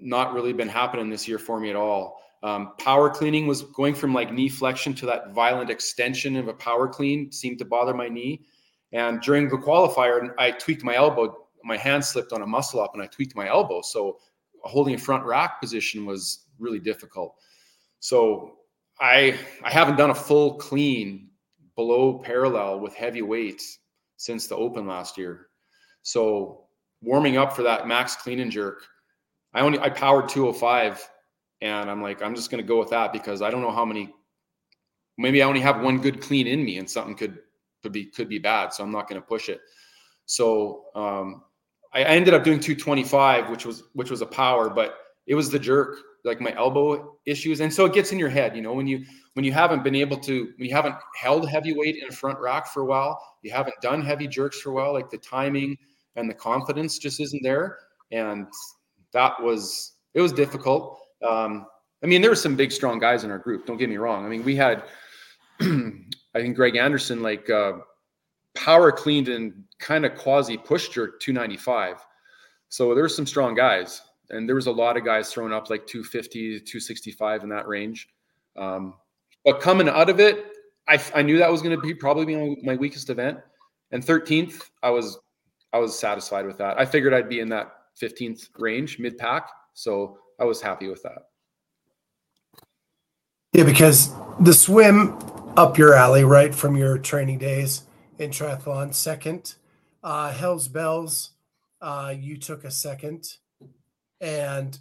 not really been happening this year for me at all. Um, power cleaning was going from like knee flexion to that violent extension of a power clean seemed to bother my knee. And during the qualifier, I tweaked my elbow. My hand slipped on a muscle up, and I tweaked my elbow. So holding a front rack position was really difficult. So I I haven't done a full clean below parallel with heavy weights since the open last year. So warming up for that max clean and jerk, I only I powered 205 and I'm like I'm just to go with that because I don't know how many maybe I only have one good clean in me and something could could be could be bad so I'm not to push it. So um I ended up doing 225, which was which was a power, but it was the jerk, like my elbow issues, and so it gets in your head. You know, when you when you haven't been able to, when you haven't held heavy weight in front rack for a while, you haven't done heavy jerks for a while, like the timing and the confidence just isn't there, and that was it was difficult. Um, I mean, there were some big, strong guys in our group. Don't get me wrong. I mean, we had, I think Greg Anderson, like uh, power cleaned and kind of quasi pushed jerk 295. So there were some strong guys, and there was a lot of guys throwing up like 250, 265 in that range. Um, but coming out of it, I, I knew that was going to be probably my, weakest event. And 13th, I was I was satisfied with that. I figured I'd be in that 15th range, mid pack. So I was happy with that. Yeah, because the swim up your alley, right from your training days in triathlon. Second, uh, Hell's Bells, uh, you took a second, and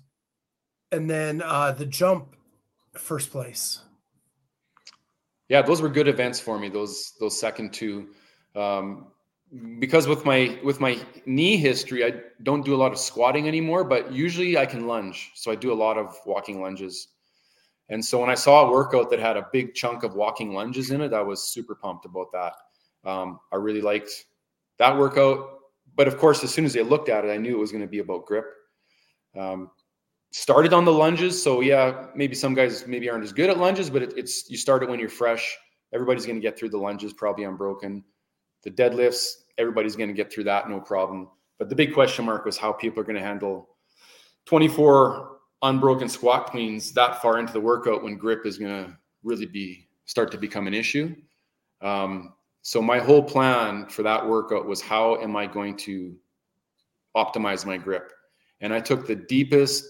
and then uh, the jump, first place. Yeah, those were good events for me. Those those second two, um, because with my with my knee history, I don't do a lot of squatting anymore. But usually I can lunge, so I do a lot of walking lunges. And so when I saw a workout that had a big chunk of walking lunges in it, I was super pumped about that. Um, I really liked that workout. But of course, as soon as I looked at it, I knew it was going to be about grip. Um, started on the lunges, so yeah, maybe some guys maybe aren't as good at lunges, but it, it's you start it when you're fresh. Everybody's going to get through the lunges, probably unbroken. The deadlifts, everybody's going to get through that, no problem. But the big question mark was how people are going to handle 24 unbroken squat cleans that far into the workout when grip is going to really be start to become an issue. Um, so my whole plan for that workout was how am I going to optimize my grip? And I took the deepest,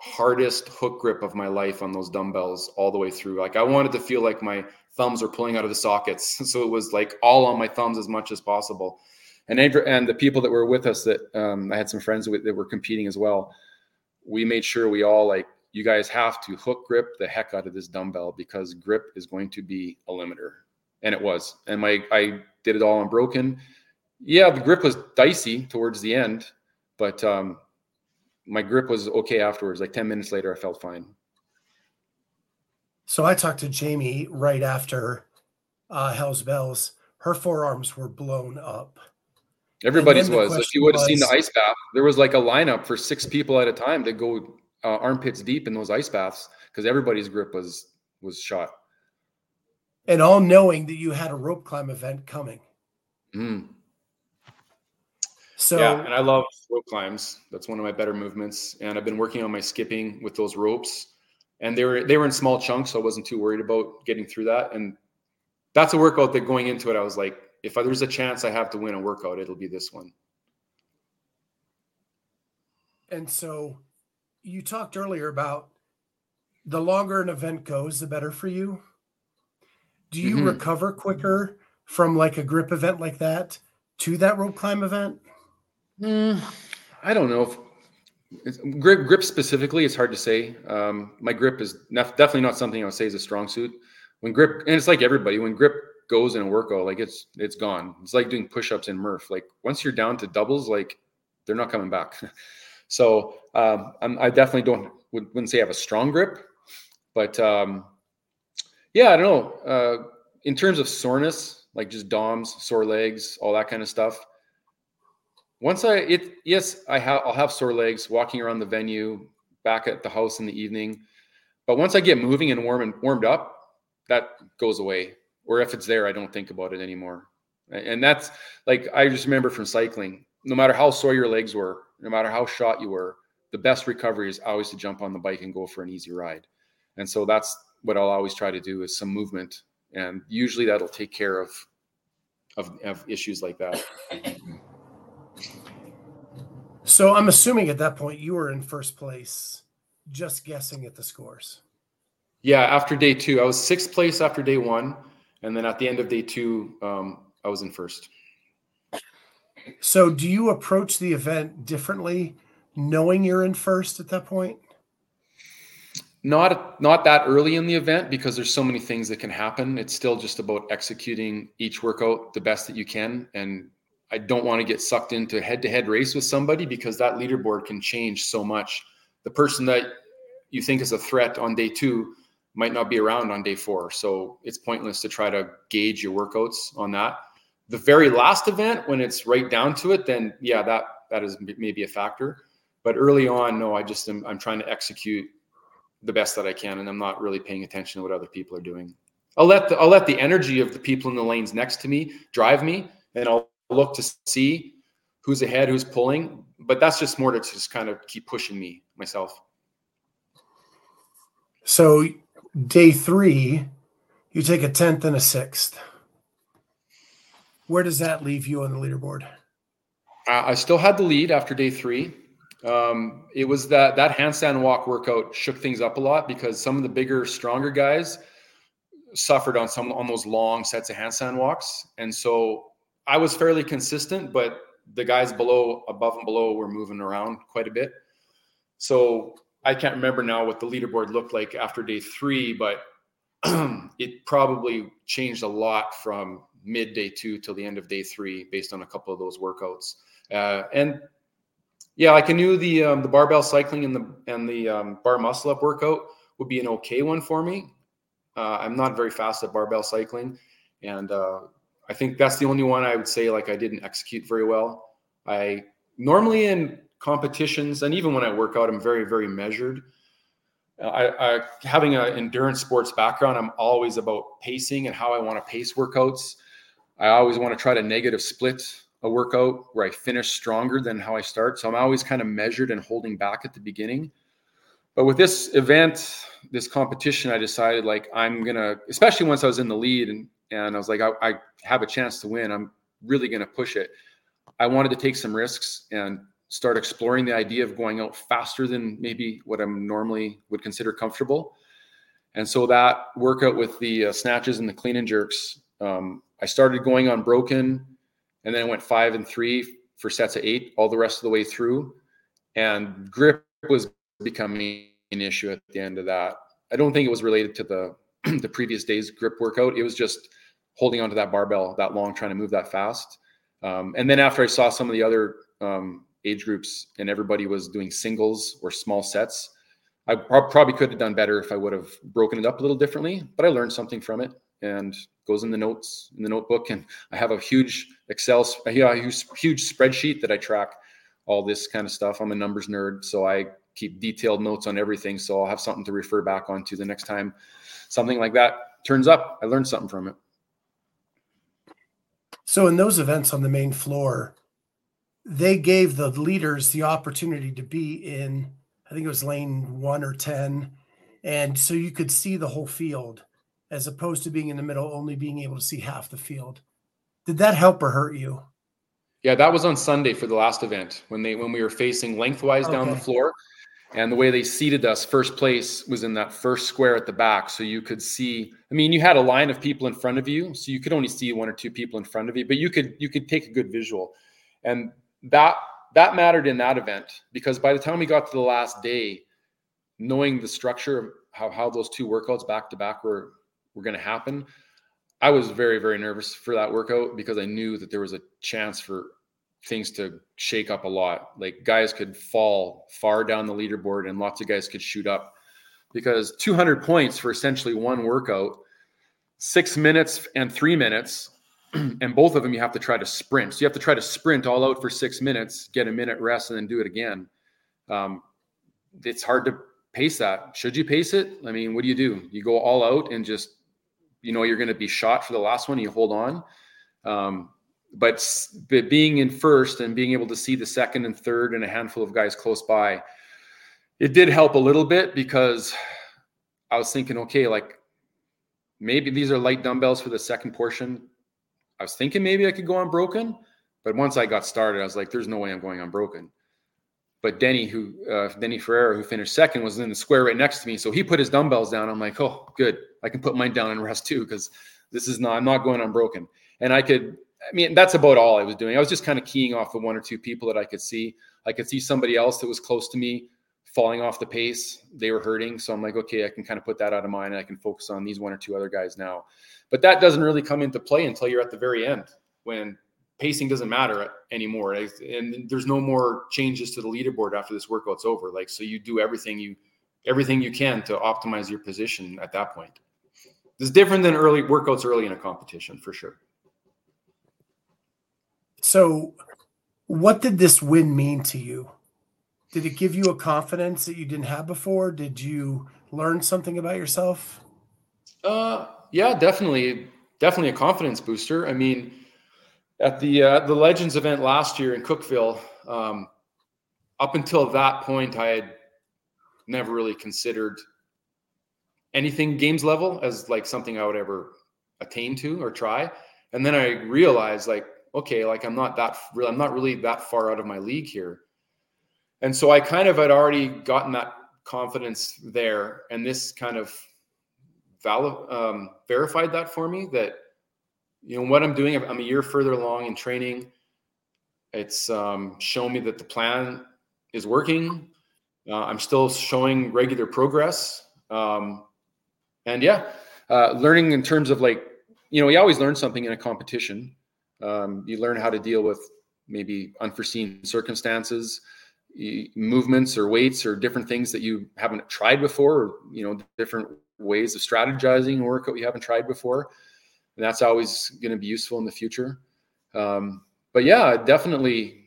hardest hook grip of my life on those dumbbells all the way through. Like I wanted to feel like my thumbs were pulling out of the sockets. So it was like all on my thumbs as much as possible. And Andrew and the people that were with us that um, I had some friends with that were competing as well. We made sure we all like you guys have to hook grip the heck out of this dumbbell because grip is going to be a limiter and it was and my i did it all unbroken yeah the grip was dicey towards the end but um my grip was okay afterwards like 10 minutes later i felt fine So I talked to Jamie right after uh, Hell's Bells. Her forearms were blown up. everybody's was if you would have seen the ice bath there was like a lineup for six people at a time that go uh, armpits deep in those ice baths because everybody's grip was was shot and all knowing that you had a rope climb event coming. Mm. So yeah, and I love rope climbs. That's one of my better movements. And I've been working on my skipping with those ropes. And they were they were in small chunks, so I wasn't too worried about getting through that. And that's a workout that going into it, I was like, if there's a chance I have to win a workout, it'll be this one. And so you talked earlier about the longer an event goes, the better for you. Do you Mhm. recover quicker from like a grip event like that to that rope climb event? Mm, I don't know if grip grip specifically. It's hard to say. Um, my grip is definitely not something I would say is a strong suit. When grip, and it's like everybody, when grip goes in a workout, like it's it's gone. It's like doing push-ups in Murph. Like once you're down to doubles, like they're not coming back. so um, I definitely don't would, wouldn't say I have a strong grip, but um, yeah, I don't know. Uh, in terms of soreness, like just DOMs, sore legs, all that kind of stuff once I it yes, I have I'll have sore legs walking around the venue, back at the house in the evening. But once I get moving and warm and warmed up, that goes away. Or if it's there, I don't think about it anymore. And that's like I just remember from cycling, no matter how sore your legs were, no matter how shot you were, the best recovery is always to jump on the bike and go for an easy ride. And so that's what I'll always try to do is some movement. And usually that'll take care of of, of issues like that. So I'm assuming at that point you were in first place, just guessing at the scores. Yeah, after day two, I was sixth place after day one, and then at the end of day two, um, I was in first. So do you approach the event differently, knowing you're in first at that point? Not not that early in the event because there's so many things that can happen. It's still just about executing each workout the best that you can, and I don't want to get sucked into a head-to-head race with somebody because that leaderboard can change so much. The person that you think is a threat on day two might not be around on day four. So it's pointless to try to gauge your workouts on that. The very last event, when it's right down to it, then yeah, that that is maybe a factor. But early on, no, I just am I'm trying to execute the best that I can, and I'm not really paying attention to what other people are doing. I'll let the I'll let the energy of the people in the lanes next to me drive me, and I'll look to see who's ahead, who's pulling. But that's just more to just kind of keep pushing me myself. So day three, you take a tenth and a sixth. Where does that leave you on the leaderboard? I still had the lead after day three. Um, it was that that handstand walk workout shook things up a lot because some of the bigger, stronger guys suffered on some on those long sets of handstand walks, and so I was fairly consistent, but the guys below, above and below, were moving around quite a bit. So I can't remember now what the leaderboard looked like after day three, but it probably changed a lot from mid day two till the end of day three based on a couple of those workouts. Uh, and yeah, like I knew the um, the barbell cycling and the and the um, bar muscle up workout would be an okay one for me. Uh, I'm not very fast at barbell cycling, and uh, I think that's the only one I would say like I didn't execute very well. I normally in competitions and even when I work out, I'm very very measured. I, I having an endurance sports background, I'm always about pacing and how I want to pace workouts. I always want to try to negative split a workout where I finish stronger than how I start. So I'm always kind of measured and holding back at the beginning. But with this event, this competition, I decided like I'm gonna, especially once I was in the lead and and I was like, I, I have a chance to win. I'm really gonna push it. I wanted to take some risks and start exploring the idea of going out faster than maybe what I'm normally would consider comfortable. And so that workout with the uh, snatches and the clean and jerks, um, I started going on broken and then I went five and three for sets of eight all the rest of the way through. And grip was becoming an issue at the end of that. I don't think it was related to the the previous day's grip workout. It was just holding onto that barbell that long, trying to move that fast. Um, and then after I saw some of the other um, age groups and everybody was doing singles or small sets, I pro- probably could have done better if I would have broken it up a little differently. But I learned something from it and goes in the notes in the notebook. And I have a huge Excel, a huge, huge spreadsheet that I track all this kind of stuff. I'm a numbers nerd, so I keep detailed notes on everything. So I'll have something to refer back onto the next time something like that turns up. I learned something from it. So in those events on the main floor, they gave the leaders the opportunity to be in, I think it was lane one or 10. And so you could see the whole field as opposed to being in the middle, only being able to see half the field. Did that help or hurt you? Yeah, that was on Sunday for the last event when they when we were facing lengthwise okay. down the floor. And the way they seated us, first place was in that first square at the back. So you could see, I mean, you had a line of people in front of you. So you could only see one or two people in front of you, but you could you could take a good visual. And that that mattered in that event because by the time we got to the last day, knowing the structure of how, how those two workouts back to back were were going to happen, I was very, very nervous for that workout because I knew that there was a chance for things to shake up a lot. Like guys could fall far down the leaderboard and lots of guys could shoot up because 200 points for essentially one workout, six minutes and three minutes. And both of them you have to try to sprint. So you have to try to sprint all out for six minutes, get a minute rest, and then do it again. Um, it's hard to pace that. Should you pace it? I mean, what do you do? You go all out and just, you know, you're going to be shot for the last one. You hold on. Um, but, but being in first and being able to see the second and third and a handful of guys close by, it did help a little bit because I was thinking, okay, like maybe these are light dumbbells for the second portion. I was thinking maybe I could go unbroken, but once I got started, I was like, there's no way I'm going unbroken. But Denny, who uh, Denny Ferreira, who finished second, was in the square right next to me. So he put his dumbbells down. I'm like, oh, good. I can put mine down and rest too because this is not. I'm not going unbroken. And I could I mean, that's about all I was doing. I was just kind of keying off the one or two people that I could see. I could see somebody else that was close to me falling off the pace. They were hurting. So I'm like, okay, I can kind of put that out of mind and I can focus on these one or two other guys now. But that doesn't really come into play until you're at the very end when pacing doesn't matter anymore. And there's no more changes to the leaderboard after this workout's over. Like, so you do everything you, everything you can to optimize your position at that point. It's different than early workouts early in a competition for sure. So, what did this win mean to you? Did it give you a confidence that you didn't have before? Did you learn something about yourself? Uh, yeah, definitely, definitely a confidence booster. I mean, at the uh, the Legends event last year in Cookeville, um, up until that point, I had never really considered anything games level as like something I would ever attain to or try. And then I realized like okay, like I'm not that I'm not really that far out of my league here. And so I kind of had already gotten that confidence there, and this kind of valid, um, verified that for me that you know what I'm doing. I'm a year further along in training. It's um, shown me that the plan is working. Uh, I'm still showing regular progress, um, and yeah, uh, learning in terms of like you know you always learn something in a competition um, you learn how to deal with maybe unforeseen circumstances, movements or weights or different things that you haven't tried before, or you know different ways of strategizing workout you haven't tried before, and that's always going to be useful in the future. Um, but yeah, definitely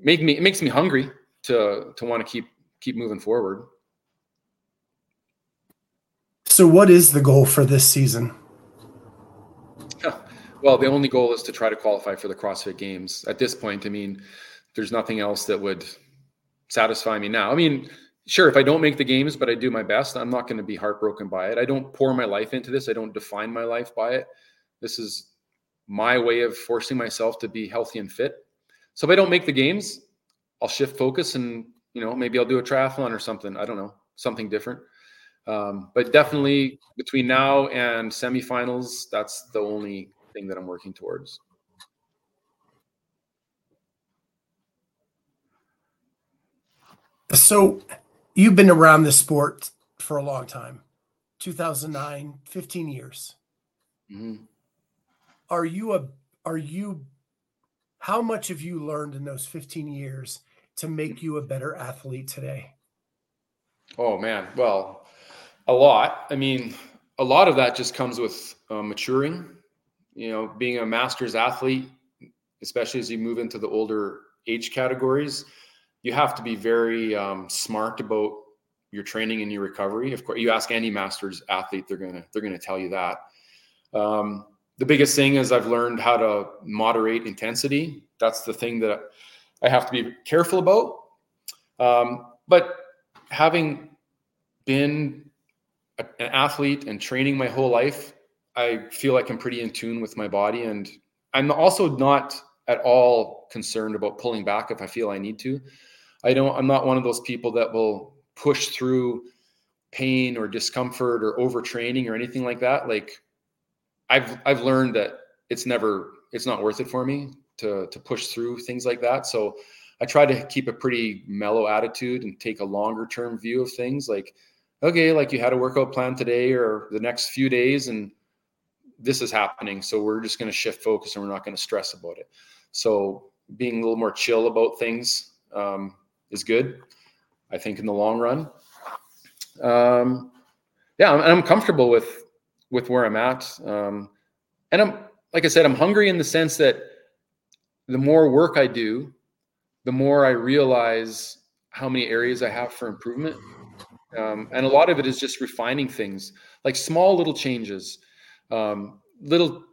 make me it makes me hungry to to want to keep keep moving forward. So, what is the goal for this season? Well, the only goal is to try to qualify for the CrossFit Games. At this point, I mean, there's nothing else that would satisfy me now. I mean, sure, if I don't make the games, but I do my best, I'm not going to be heartbroken by it. I don't pour my life into this. I don't define my life by it. This is my way of forcing myself to be healthy and fit. So if I don't make the games, I'll shift focus and you know maybe I'll do a triathlon or something. I don't know, something different. Um, but definitely between now and semifinals, that's the only thing that I'm working towards. So you've been around this sport for a long time. 2009 15 years. Mm-hmm. are you a are you how much have you learned in those 15 years to make you a better athlete today? Oh man. Well a lot. I mean a lot of that just comes with uh, maturing you know, being a master's athlete, especially as you move into the older age categories, you have to be very um, smart about your training and your recovery. Of course, you ask any masters athlete, they're gonna they're gonna tell you that. Um, the biggest thing is I've learned how to moderate intensity. That's the thing that I have to be careful about. Um, but having been a, an athlete and training my whole life, I feel like I'm pretty in tune with my body, and I'm also not at all concerned about pulling back if I feel I need to. I don't. I'm not one of those people that will push through pain or discomfort or overtraining or anything like that. Like I've I've learned that it's never it's not worth it for me to to push through things like that. So I try to keep a pretty mellow attitude and take a longer term view of things like okay, like you had a workout plan today or the next few days and this is happening. So we're just going to shift focus and we're not going to stress about it. So being a little more chill about things um, is good, I think, in the long run. Um, yeah, I'm, I'm comfortable with with where I'm at, um, and I'm like I said, I'm hungry in the sense that the more work I do, the more I realize how many areas I have for improvement. Um, and a lot of it is just refining things, like small little changes, um, little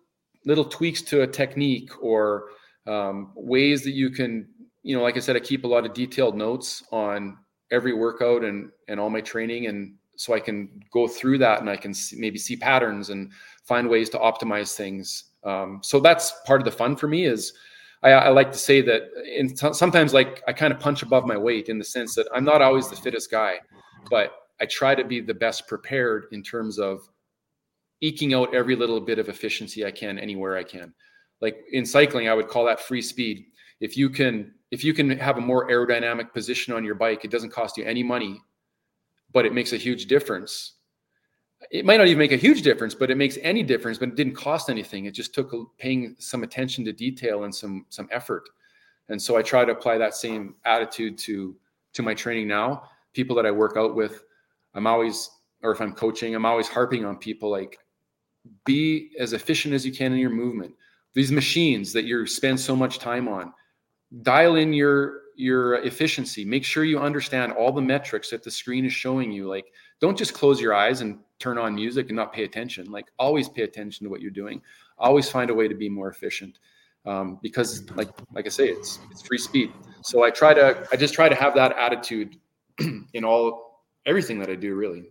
little tweaks to a technique, or um, ways that you can, you know, like I said, I keep a lot of detailed notes on every workout and and all my training, and so I can go through that and I can see, maybe see patterns and find ways to optimize things. Um, so that's part of the fun for me is I, I like to say that in t- sometimes like I kind of punch above my weight in the sense that I'm not always the fittest guy, but I try to be the best prepared in terms of eking out every little bit of efficiency I can anywhere I can. Like in cycling, I would call that free speed. If you can if you can have a more aerodynamic position on your bike, it doesn't cost you any money, but it makes a huge difference it might not even make a huge difference, but it makes any difference. But it didn't cost anything. It just took paying some attention to detail and some some effort. And so I try to apply that same attitude to to my training now. People that I work out with, I'm always, or if I'm coaching, I'm always harping on people like be as efficient as you can in your movement. These machines that you spend so much time on, dial in your your efficiency. Make sure you understand all the metrics that the screen is showing you. Like, don't just close your eyes and turn on music and not pay attention. Like always pay attention to what you're doing. Always find a way to be more efficient. Um, because like like I say, it's it's free speed. So I try to I just try to have that attitude in all everything that I do really.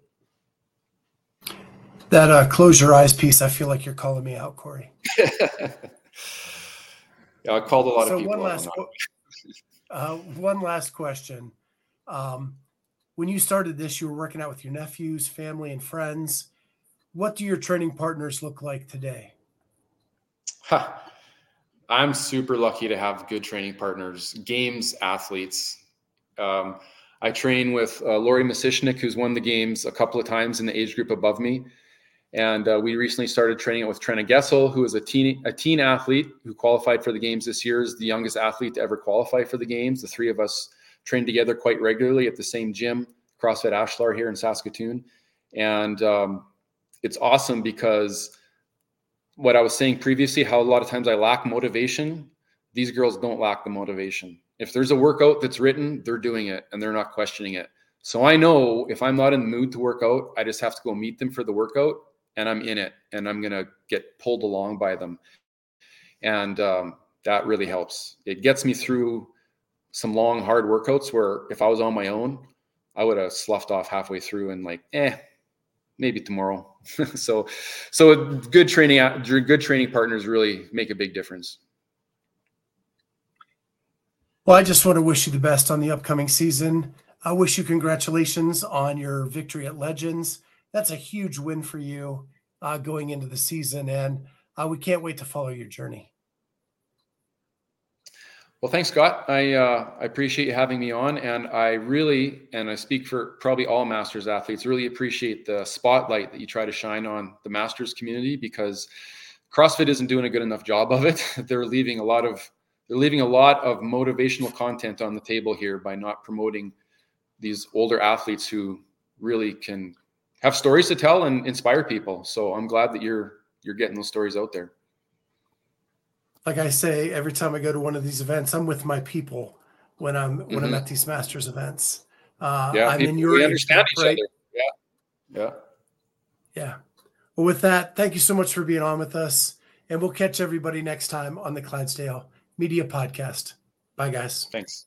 That uh, close your eyes piece, I feel like you're calling me out, Corey. yeah, I called a lot so of people. One last, uh, one last question. Um, when you started this, you were working out with your nephews, family, and friends. What do your training partners look like today? Huh. I'm super lucky to have good training partners, games athletes. Um, I train with uh, Lori Masishnik, who's won the games a couple of times in the age group above me. And uh, we recently started training it with Trina Gessel, who is a teen, a teen athlete who qualified for the games this year, is the youngest athlete to ever qualify for the games. The three of us train together quite regularly at the same gym, CrossFit Ashlar here in Saskatoon. And um, it's awesome because what I was saying previously, how a lot of times I lack motivation, these girls don't lack the motivation. If there's a workout that's written, they're doing it and they're not questioning it. So I know if I'm not in the mood to work out, I just have to go meet them for the workout and I'm in it and I'm going to get pulled along by them. And um, that really helps. It gets me through some long, hard workouts where if I was on my own, I would have sloughed off halfway through and like, eh, maybe tomorrow. so, so good training, good training partners really make a big difference. Well, I just want to wish you the best on the upcoming season. I wish you congratulations on your victory at Legends. That's a huge win for you uh, going into the season, and uh, we can't wait to follow your journey. Well, thanks, Scott. I uh, I appreciate you having me on, and I really, and I speak for probably all Masters athletes, really appreciate the spotlight that you try to shine on the Masters community because CrossFit isn't doing a good enough job of it. they're leaving a lot of they're leaving a lot of motivational content on the table here by not promoting these older athletes who really can have stories to tell and inspire people. So I'm glad that you're you're getting those stories out there like I say, every time I go to one of these events, I'm with my people when I'm when mm-hmm. I'm at these masters events. Uh, Yeah, I'm in people- your we understand each right? other. Yeah, yeah. Yeah. Well, with that, thank you so much for being on with us. And we'll catch everybody next time on the Clydesdale Media Podcast. Bye, guys. Thanks.